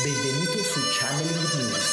Benvenuto su Channeling News,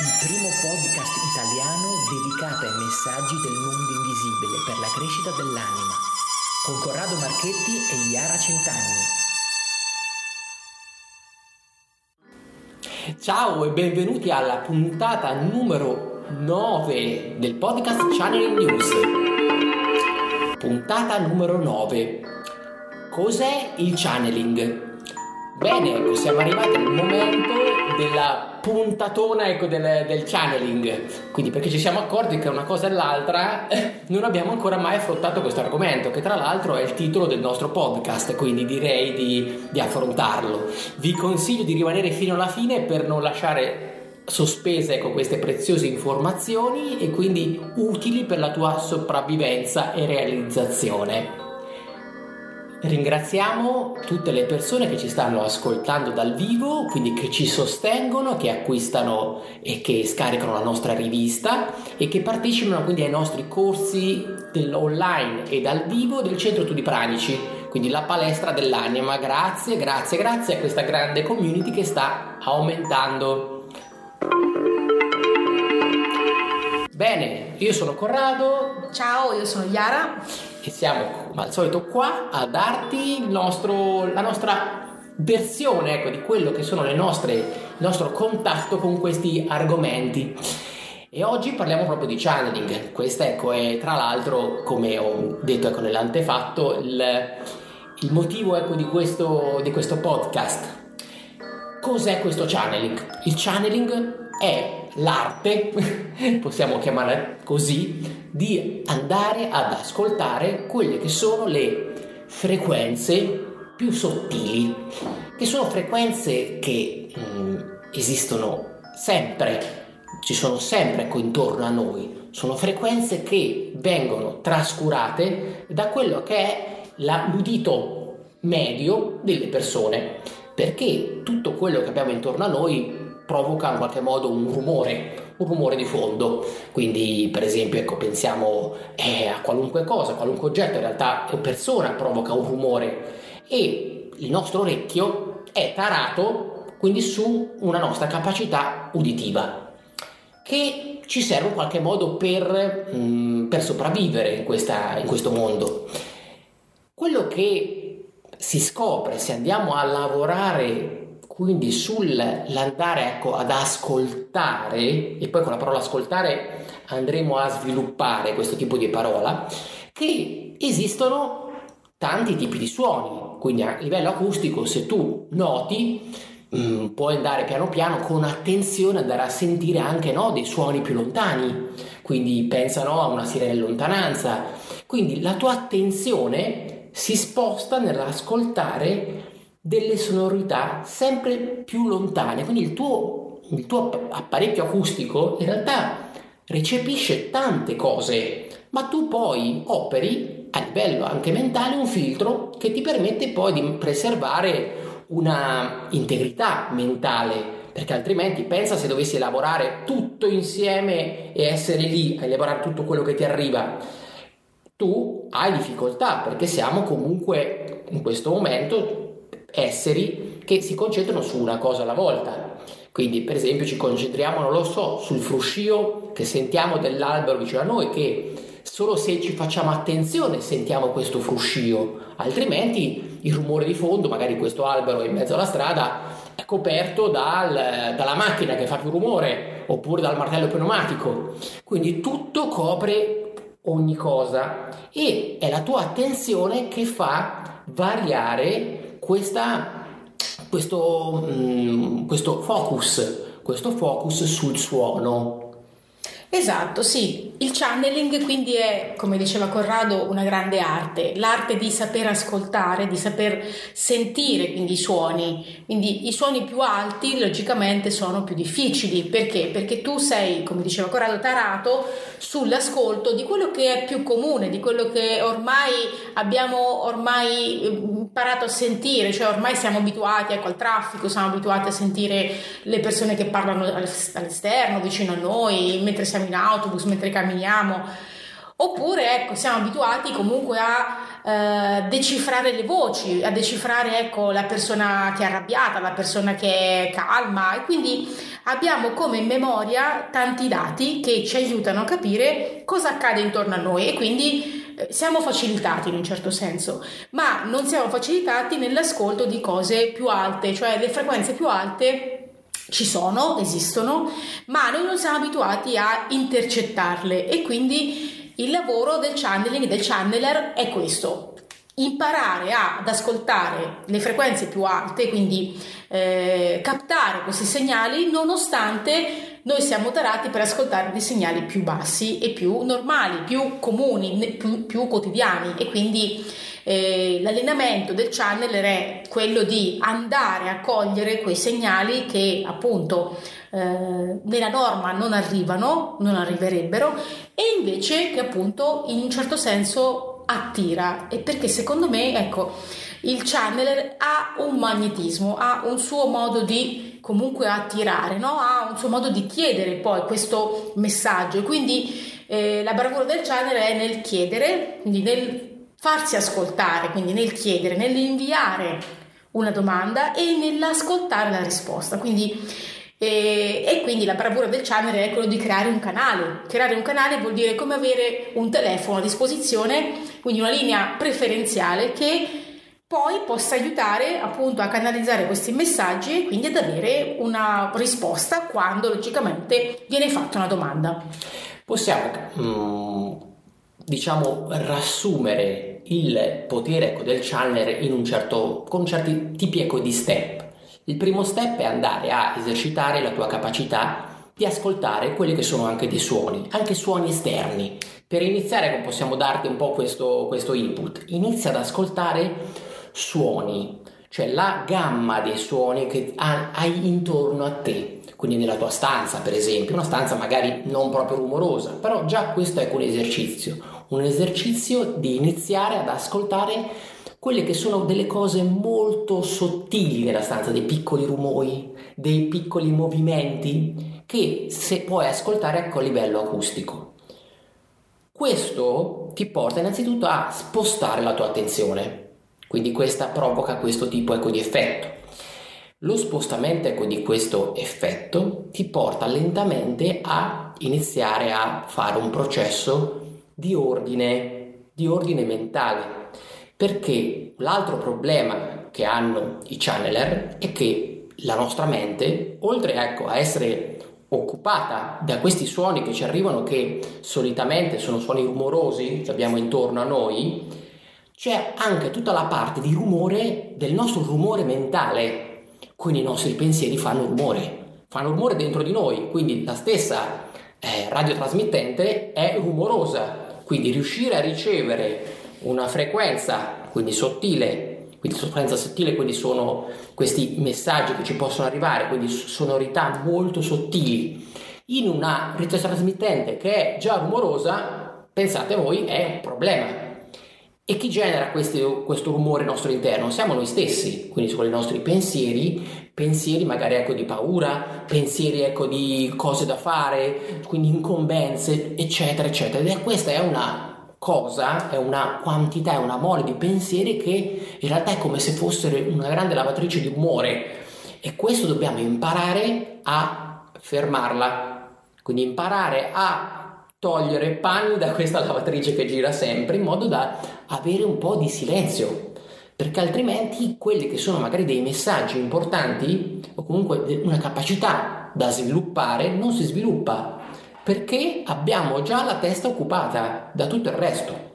il primo podcast italiano dedicato ai messaggi del mondo invisibile per la crescita dell'anima, con Corrado Marchetti e Iara Centanni. Ciao e benvenuti alla puntata numero 9 del podcast Channeling News. Puntata numero 9. Cos'è il channeling? Bene, ecco, siamo arrivati al momento della puntatona ecco, del, del, channeling. Quindi, perché ci siamo accorti che una cosa e l'altra non abbiamo ancora mai affrontato questo argomento, che tra l'altro è il titolo del nostro podcast, quindi direi di, di affrontarlo. Vi consiglio di rimanere fino alla fine per non lasciare sospese ecco, queste preziose informazioni e quindi utili per la tua sopravvivenza e realizzazione. Ringraziamo tutte le persone che ci stanno ascoltando dal vivo, quindi che ci sostengono, che acquistano e che scaricano la nostra rivista e che partecipano quindi ai nostri corsi online e dal vivo del Centro Studi Pranici, quindi la palestra dell'anima. Grazie, grazie, grazie a questa grande community che sta aumentando. Bene, io sono Corrado. Ciao, io sono Yara e siamo come al solito qua a darti nostro, la nostra versione ecco, di quello che sono le nostre, il nostro contatto con questi argomenti. E oggi parliamo proprio di channeling. Questo ecco, è tra l'altro, come ho detto ecco, nell'antefatto, il, il motivo ecco, di, questo, di questo podcast. Cos'è questo channeling? Il channeling è l'arte, possiamo chiamarla così, di andare ad ascoltare quelle che sono le frequenze più sottili, che sono frequenze che mh, mm, esistono sempre, ci sono sempre ecco intorno a noi, sono frequenze che vengono trascurate da quello che è l'udito medio delle persone, perché tutto quello che abbiamo intorno a noi provoca in qualche modo un rumore, un rumore di fondo. Quindi, per esempio, ecco, pensiamo eh, a qualunque cosa, qualunque oggetto, in realtà persona provoca un rumore e il nostro orecchio è tarato quindi su una nostra capacità uditiva che ci serve in qualche modo per, mh, mm, per sopravvivere in, questa, in questo mondo. Quello che si scopre se andiamo a lavorare quindi sull'andare ecco, ad ascoltare, e poi con la parola ascoltare andremo a sviluppare questo tipo di parola, che esistono tanti tipi di suoni, quindi a livello acustico se tu noti mm, puoi andare piano piano con attenzione andare a sentire anche no, dei suoni più lontani, quindi pensano a una sirena in lontananza, quindi la tua attenzione si sposta nell'ascoltare delle sonorità sempre più lontane, quindi il tuo, il tuo apparecchio acustico in realtà recepisce tante cose, ma tu poi operi a livello anche mentale un filtro che ti permette poi di preservare una integrità mentale perché altrimenti pensa se dovessi lavorare tutto insieme e essere lì a elaborare tutto quello che ti arriva. Tu hai difficoltà perché siamo comunque in questo momento esseri che si concentrano su una cosa alla volta. Quindi, per esempio, ci concentriamo, non lo so, sul fruscio che sentiamo dell'albero vicino a noi, che solo se ci facciamo attenzione sentiamo questo fruscio, altrimenti il rumore di fondo, magari questo albero in mezzo alla strada, è coperto dal, dalla macchina che fa più rumore oppure dal martello pneumatico. Quindi tutto copre ogni cosa e è la tua attenzione che fa variare questa, questo, mm, questo focus, questo focus sul suono. Esatto, sì. Il channeling quindi è, come diceva Corrado, una grande arte, l'arte di saper ascoltare, di saper sentire quindi i suoni. Quindi i suoni più alti logicamente sono più difficili, perché? Perché tu sei, come diceva Corrado, tarato sull'ascolto di quello che è più comune, di quello che ormai abbiamo ormai imparato a sentire, cioè ormai siamo abituati ecco, al traffico, siamo abituati a sentire le persone che parlano all'esterno, vicino a noi, mentre siamo in autobus, mentre camminiamo. Oppure ecco, siamo abituati comunque a eh, decifrare le voci, a decifrare ecco, la persona che è arrabbiata, la persona che è calma e quindi abbiamo come memoria tanti dati che ci aiutano a capire cosa accade intorno a noi e quindi siamo facilitati in un certo senso, ma non siamo facilitati nell'ascolto di cose più alte, cioè le frequenze più alte ci sono, esistono, ma noi non siamo abituati a intercettarle e quindi il lavoro del channeling, del channeler è questo, imparare ad ascoltare le frequenze più alte, quindi eh, captare questi segnali nonostante noi siamo tarati per ascoltare dei segnali più bassi e più normali, più comuni, più, più quotidiani. E quindi eh, l'allenamento del channeler è quello di andare a cogliere quei segnali che appunto eh, nella norma non arrivano, non arriverebbero e invece che appunto in un certo senso attira. E perché secondo me ecco il channeler ha un magnetismo, ha un suo modo di comunque attirare, no? ha un suo modo di chiedere poi questo messaggio quindi eh, la bravura del channeler è nel chiedere, quindi nel farsi ascoltare, quindi nel chiedere, nell'inviare una domanda e nell'ascoltare la risposta. Quindi e, e, quindi la bravura del channel è quello di creare un canale. Creare un canale vuol dire come avere un telefono a disposizione, quindi una linea preferenziale che poi possa aiutare appunto a canalizzare questi messaggi e quindi ad avere una risposta quando logicamente viene fatta una domanda. Possiamo, mm, diciamo, riassumere il potere ecco, del channel in un certo, con certi tipi ecco, di step. Il primo step è andare a esercitare la tua capacità di ascoltare quelli che sono anche dei suoni, anche suoni esterni. Per iniziare possiamo darti un po' questo, questo input. Inizia ad ascoltare suoni, cioè la gamma dei suoni che hai intorno a te. Quindi nella tua stanza, per esempio, una stanza magari non proprio rumorosa, però già questo è un esercizio, un esercizio di iniziare ad ascoltare quelle che sono delle cose molto sottili nella stanza, dei piccoli rumori, dei piccoli movimenti che se puoi ascoltare ecco a livello acustico. Questo ti porta innanzitutto a spostare la tua attenzione, quindi questa provoca questo tipo ecco, di effetto. Lo spostamento ecco, di questo effetto ti porta lentamente a iniziare a fare un processo di ordine, di ordine mentale perché l'altro problema che hanno i channeler è che la nostra mente, oltre ecco, a essere occupata da questi suoni che ci arrivano, che solitamente sono suoni rumorosi che abbiamo intorno a noi, c'è anche tutta la parte di rumore del nostro rumore mentale. Quindi i nostri pensieri fanno rumore, fanno rumore dentro di noi, quindi la stessa eh, radiotrasmittente è rumorosa. Quindi riuscire a ricevere una frequenza quindi sottile, quindi frequenza sottile, quindi sono questi messaggi che ci possono arrivare, quindi sonorità molto sottili, in una retrotrasmittente che è già rumorosa, pensate voi, è un problema. E chi genera questi, questo rumore nostro interno? Siamo noi stessi, quindi sono i nostri pensieri, pensieri magari ecco di paura, pensieri ecco di cose da fare, quindi incombenze, eccetera, eccetera. E questa è una cosa, è una quantità, è una mole di pensieri che in realtà è come se fossero una grande lavatrice di umore e questo dobbiamo imparare a fermarla, quindi imparare a togliere panni da questa lavatrice che gira sempre in modo da avere un po' di silenzio perché altrimenti quelli che sono magari dei messaggi importanti o comunque una capacità da sviluppare non si sviluppa perché abbiamo già la testa occupata da tutto il resto.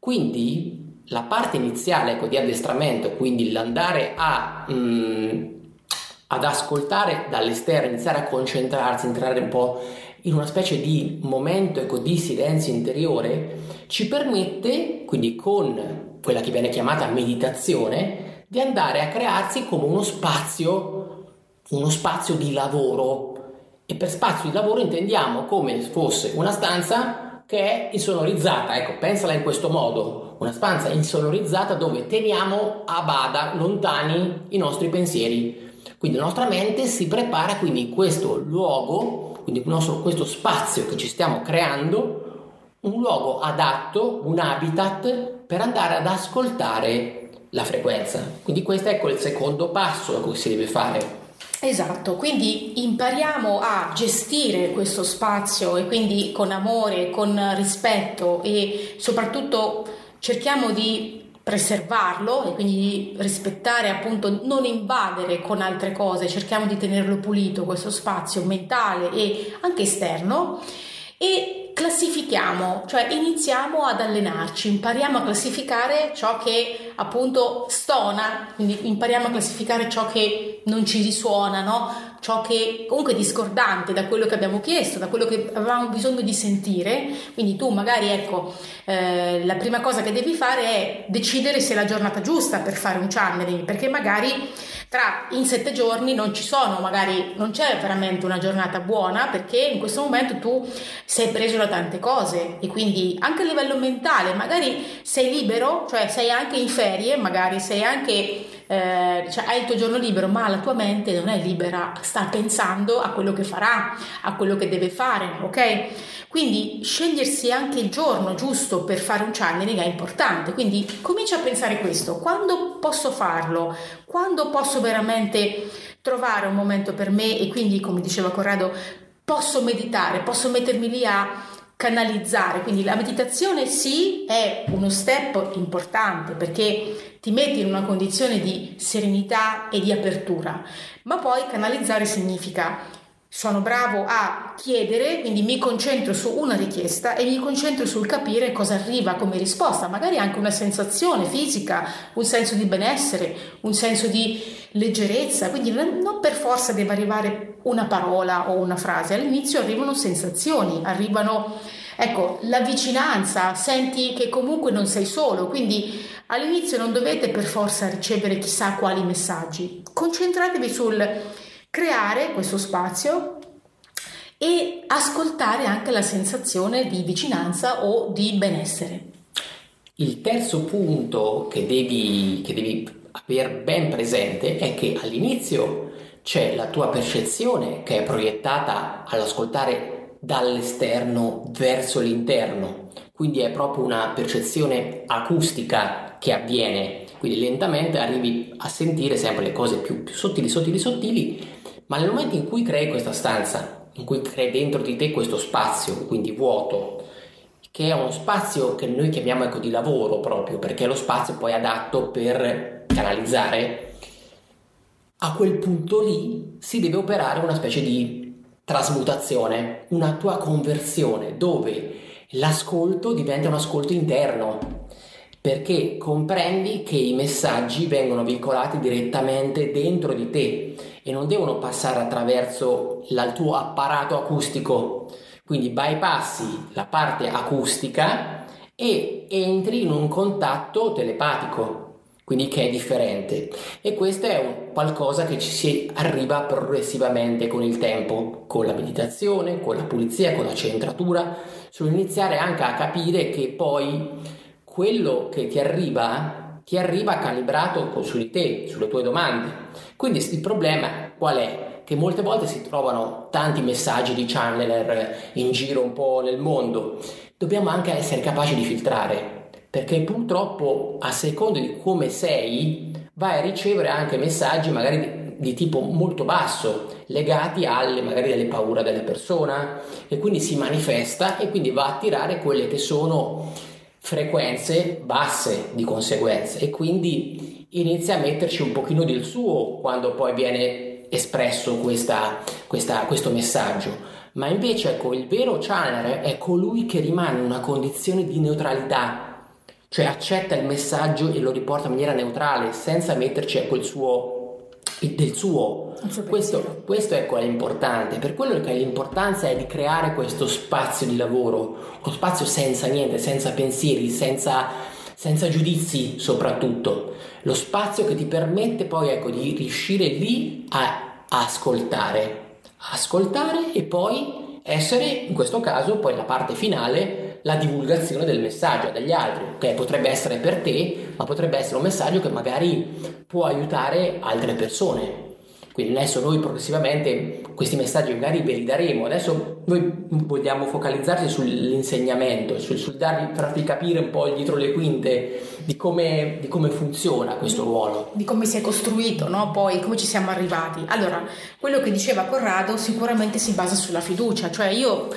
Quindi la parte iniziale ecco, di addestramento, quindi l'andare a, mm, ad ascoltare dall'esterno, iniziare a concentrarsi, entrare un po' in una specie di momento ecco, di silenzio interiore, ci permette, quindi con quella che viene chiamata meditazione, di andare a crearsi come uno spazio, uno spazio di lavoro e per spazio di lavoro intendiamo come se fosse una stanza che è insonorizzata, ecco, pensala in questo modo, una stanza insonorizzata dove teniamo a bada, lontani i nostri pensieri. Quindi la nostra mente si prepara quindi in questo luogo, quindi nostro, questo spazio che ci stiamo creando, un luogo adatto, un habitat per andare ad ascoltare la frequenza. Quindi questo è il secondo passo che si deve fare. Esatto, quindi impariamo a gestire questo spazio e quindi con amore, con rispetto e soprattutto cerchiamo di preservarlo e quindi rispettare appunto non invadere con altre cose, cerchiamo di tenerlo pulito questo spazio mentale e anche esterno. E classifichiamo, cioè iniziamo ad allenarci, impariamo a classificare ciò che appunto stona, quindi impariamo a classificare ciò che non ci risuona, no? ciò che comunque è discordante da quello che abbiamo chiesto, da quello che avevamo bisogno di sentire. Quindi tu magari ecco, eh, la prima cosa che devi fare è decidere se è la giornata giusta per fare un channeling, perché magari tra in sette giorni non ci sono, magari non c'è veramente una giornata buona perché in questo momento tu sei preso da tante cose e quindi anche a livello mentale, magari sei libero, cioè sei anche in ferie, magari sei anche eh, cioè hai il tuo giorno libero, ma la tua mente non è libera, sta pensando a quello che farà, a quello che deve fare, ok? Quindi scegliersi anche il giorno giusto per fare un channeling è importante, quindi comincia a pensare questo, quando posso farlo, quando posso veramente trovare un momento per me? E quindi, come diceva Corrado, posso meditare, posso mettermi lì a canalizzare, quindi la meditazione sì è uno step importante perché ti metti in una condizione di serenità e di apertura, ma poi canalizzare significa sono bravo a chiedere, quindi mi concentro su una richiesta e mi concentro sul capire cosa arriva come risposta, magari anche una sensazione fisica, un senso di benessere, un senso di leggerezza, quindi non per forza deve arrivare una parola o una frase, all'inizio arrivano sensazioni, arrivano ecco, la vicinanza, senti che comunque non sei solo, quindi all'inizio non dovete per forza ricevere chissà quali messaggi, concentratevi sul creare questo spazio e ascoltare anche la sensazione di vicinanza o di benessere. Il terzo punto che devi, che devi aver ben presente è che all'inizio c'è la tua percezione che è proiettata all'ascoltare dall'esterno verso l'interno, quindi è proprio una percezione acustica che avviene, quindi lentamente arrivi a sentire sempre le cose più, più sottili, sottili, sottili ma nel momento in cui crei questa stanza, in cui crei dentro di te questo spazio, quindi vuoto, che è uno spazio che noi chiamiamo ecco di lavoro proprio, perché è lo spazio poi adatto per canalizzare, a quel punto lì si deve operare una specie di trasmutazione, una tua conversione, dove l'ascolto diventa un ascolto interno, perché comprendi che i messaggi vengono veicolati direttamente dentro di te e non devono passare attraverso il tuo apparato acustico. Quindi bypassi la parte acustica e entri in un contatto telepatico, quindi che è differente. E questo è un qualcosa che ci si arriva progressivamente con il tempo, con la meditazione, con la pulizia, con la centratura, sull'iniziare anche a capire che poi quello che ti arriva ti arriva calibrato su di te, sulle tue domande. Quindi il problema qual è? Che molte volte si trovano tanti messaggi di channeler in giro un po' nel mondo. Dobbiamo anche essere capaci di filtrare, perché purtroppo a seconda di come sei vai a ricevere anche messaggi magari di, di tipo molto basso, legati alle magari delle paure della persona e quindi si manifesta e quindi va a attirare quelle che sono frequenze basse di conseguenza e quindi inizia a metterci un pochino del suo quando poi viene espresso questa, questa, questo messaggio. Ma invece ecco, il vero channel è colui che rimane in una condizione di neutralità, cioè accetta il messaggio e lo riporta in maniera neutrale, senza metterci ecco, il suo del suo. Questo, questo ecco è importante, per quello che l'importanza è di creare questo spazio di lavoro, uno spazio senza niente, senza pensieri, senza, senza giudizi soprattutto, lo spazio che ti permette poi ecco di riuscire lì a, a ascoltare, ascoltare e poi essere, in questo caso, poi la parte finale, la divulgazione del messaggio dagli altri, che potrebbe essere per te, ma potrebbe essere un messaggio che magari può aiutare altre persone. Quindi adesso noi progressivamente questi messaggi magari ve li daremo, adesso noi vogliamo focalizzarci sull'insegnamento, sul, sul darvi, farvi capire un po' dietro le quinte di come, di come funziona questo ruolo. Di come si è costruito, no? poi come ci siamo arrivati. Allora, quello che diceva Corrado sicuramente si basa sulla fiducia, cioè io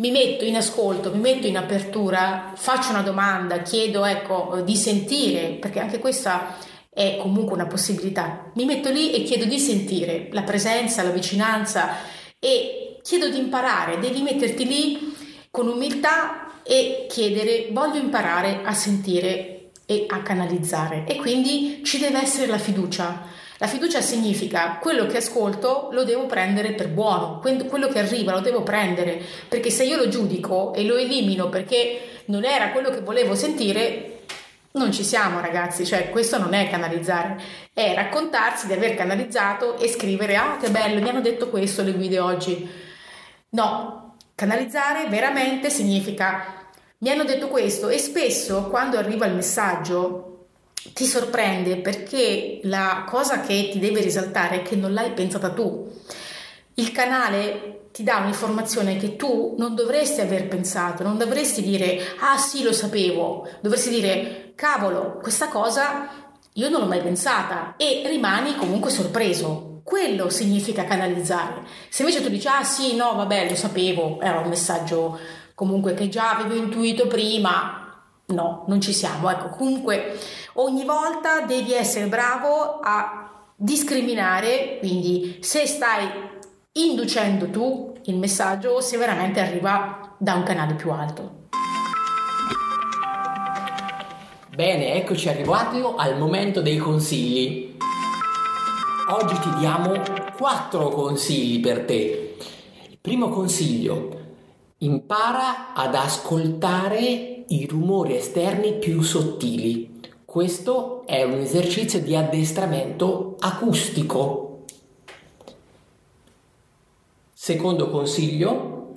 mi metto in ascolto, mi metto in apertura, faccio una domanda, chiedo ecco, di sentire, perché anche questa è comunque una possibilità. Mi metto lì e chiedo di sentire la presenza, la vicinanza e chiedo di imparare, devi metterti lì con umiltà e chiedere voglio imparare a sentire e a canalizzare e quindi ci deve essere la fiducia. La fiducia significa quello che ascolto lo devo prendere per buono, quello che arriva lo devo prendere, perché se io lo giudico e lo elimino perché non era quello che volevo sentire, non ci siamo ragazzi, cioè questo non è canalizzare, è raccontarsi di aver canalizzato e scrivere ah che bello, mi hanno detto questo le guide oggi. No, canalizzare veramente significa mi hanno detto questo e spesso quando arriva il messaggio ti sorprende perché la cosa che ti deve risaltare è che non l'hai pensata tu. Il canale ti dà un'informazione che tu non dovresti aver pensato, non dovresti dire ah sì lo sapevo, dovresti dire cavolo questa cosa io non l'ho mai pensata e rimani comunque sorpreso. Quello significa canalizzare. Se invece tu dici ah sì no vabbè lo sapevo, era un messaggio comunque che già avevo intuito prima, no, non ci siamo. Ecco, comunque ogni volta devi essere bravo a discriminare, quindi se stai inducendo tu il messaggio o se veramente arriva da un canale più alto. Bene, eccoci arrivati al momento dei consigli. Oggi ti diamo quattro consigli per te. Primo consiglio, impara ad ascoltare i rumori esterni più sottili. Questo è un esercizio di addestramento acustico. Secondo consiglio.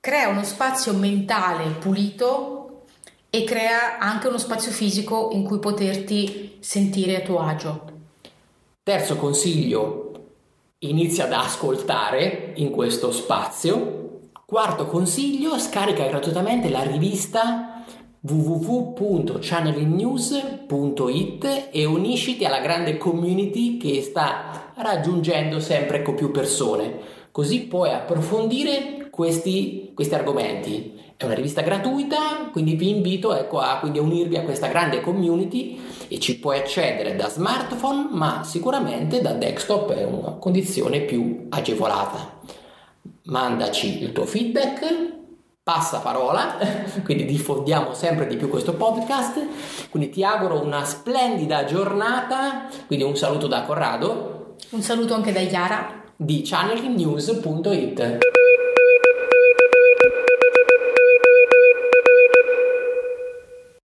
Crea uno spazio mentale pulito e crea anche uno spazio fisico in cui poterti sentire a tuo agio. Terzo consiglio. Inizia ad ascoltare in questo spazio. Quarto consiglio, scarica gratuitamente la rivista www.channelingnews.it e unisciti alla grande community che sta raggiungendo sempre più persone, così puoi approfondire questi, questi argomenti. È una rivista gratuita, quindi vi invito ecco, a, quindi a unirvi a questa grande community e ci puoi accedere da smartphone, ma sicuramente da desktop è una condizione più agevolata. Mandaci il tuo feedback passa parola, quindi diffondiamo sempre di più questo podcast. Quindi ti auguro una splendida giornata, quindi un saluto da Corrado. Un saluto anche da Chiara di channelnews.it.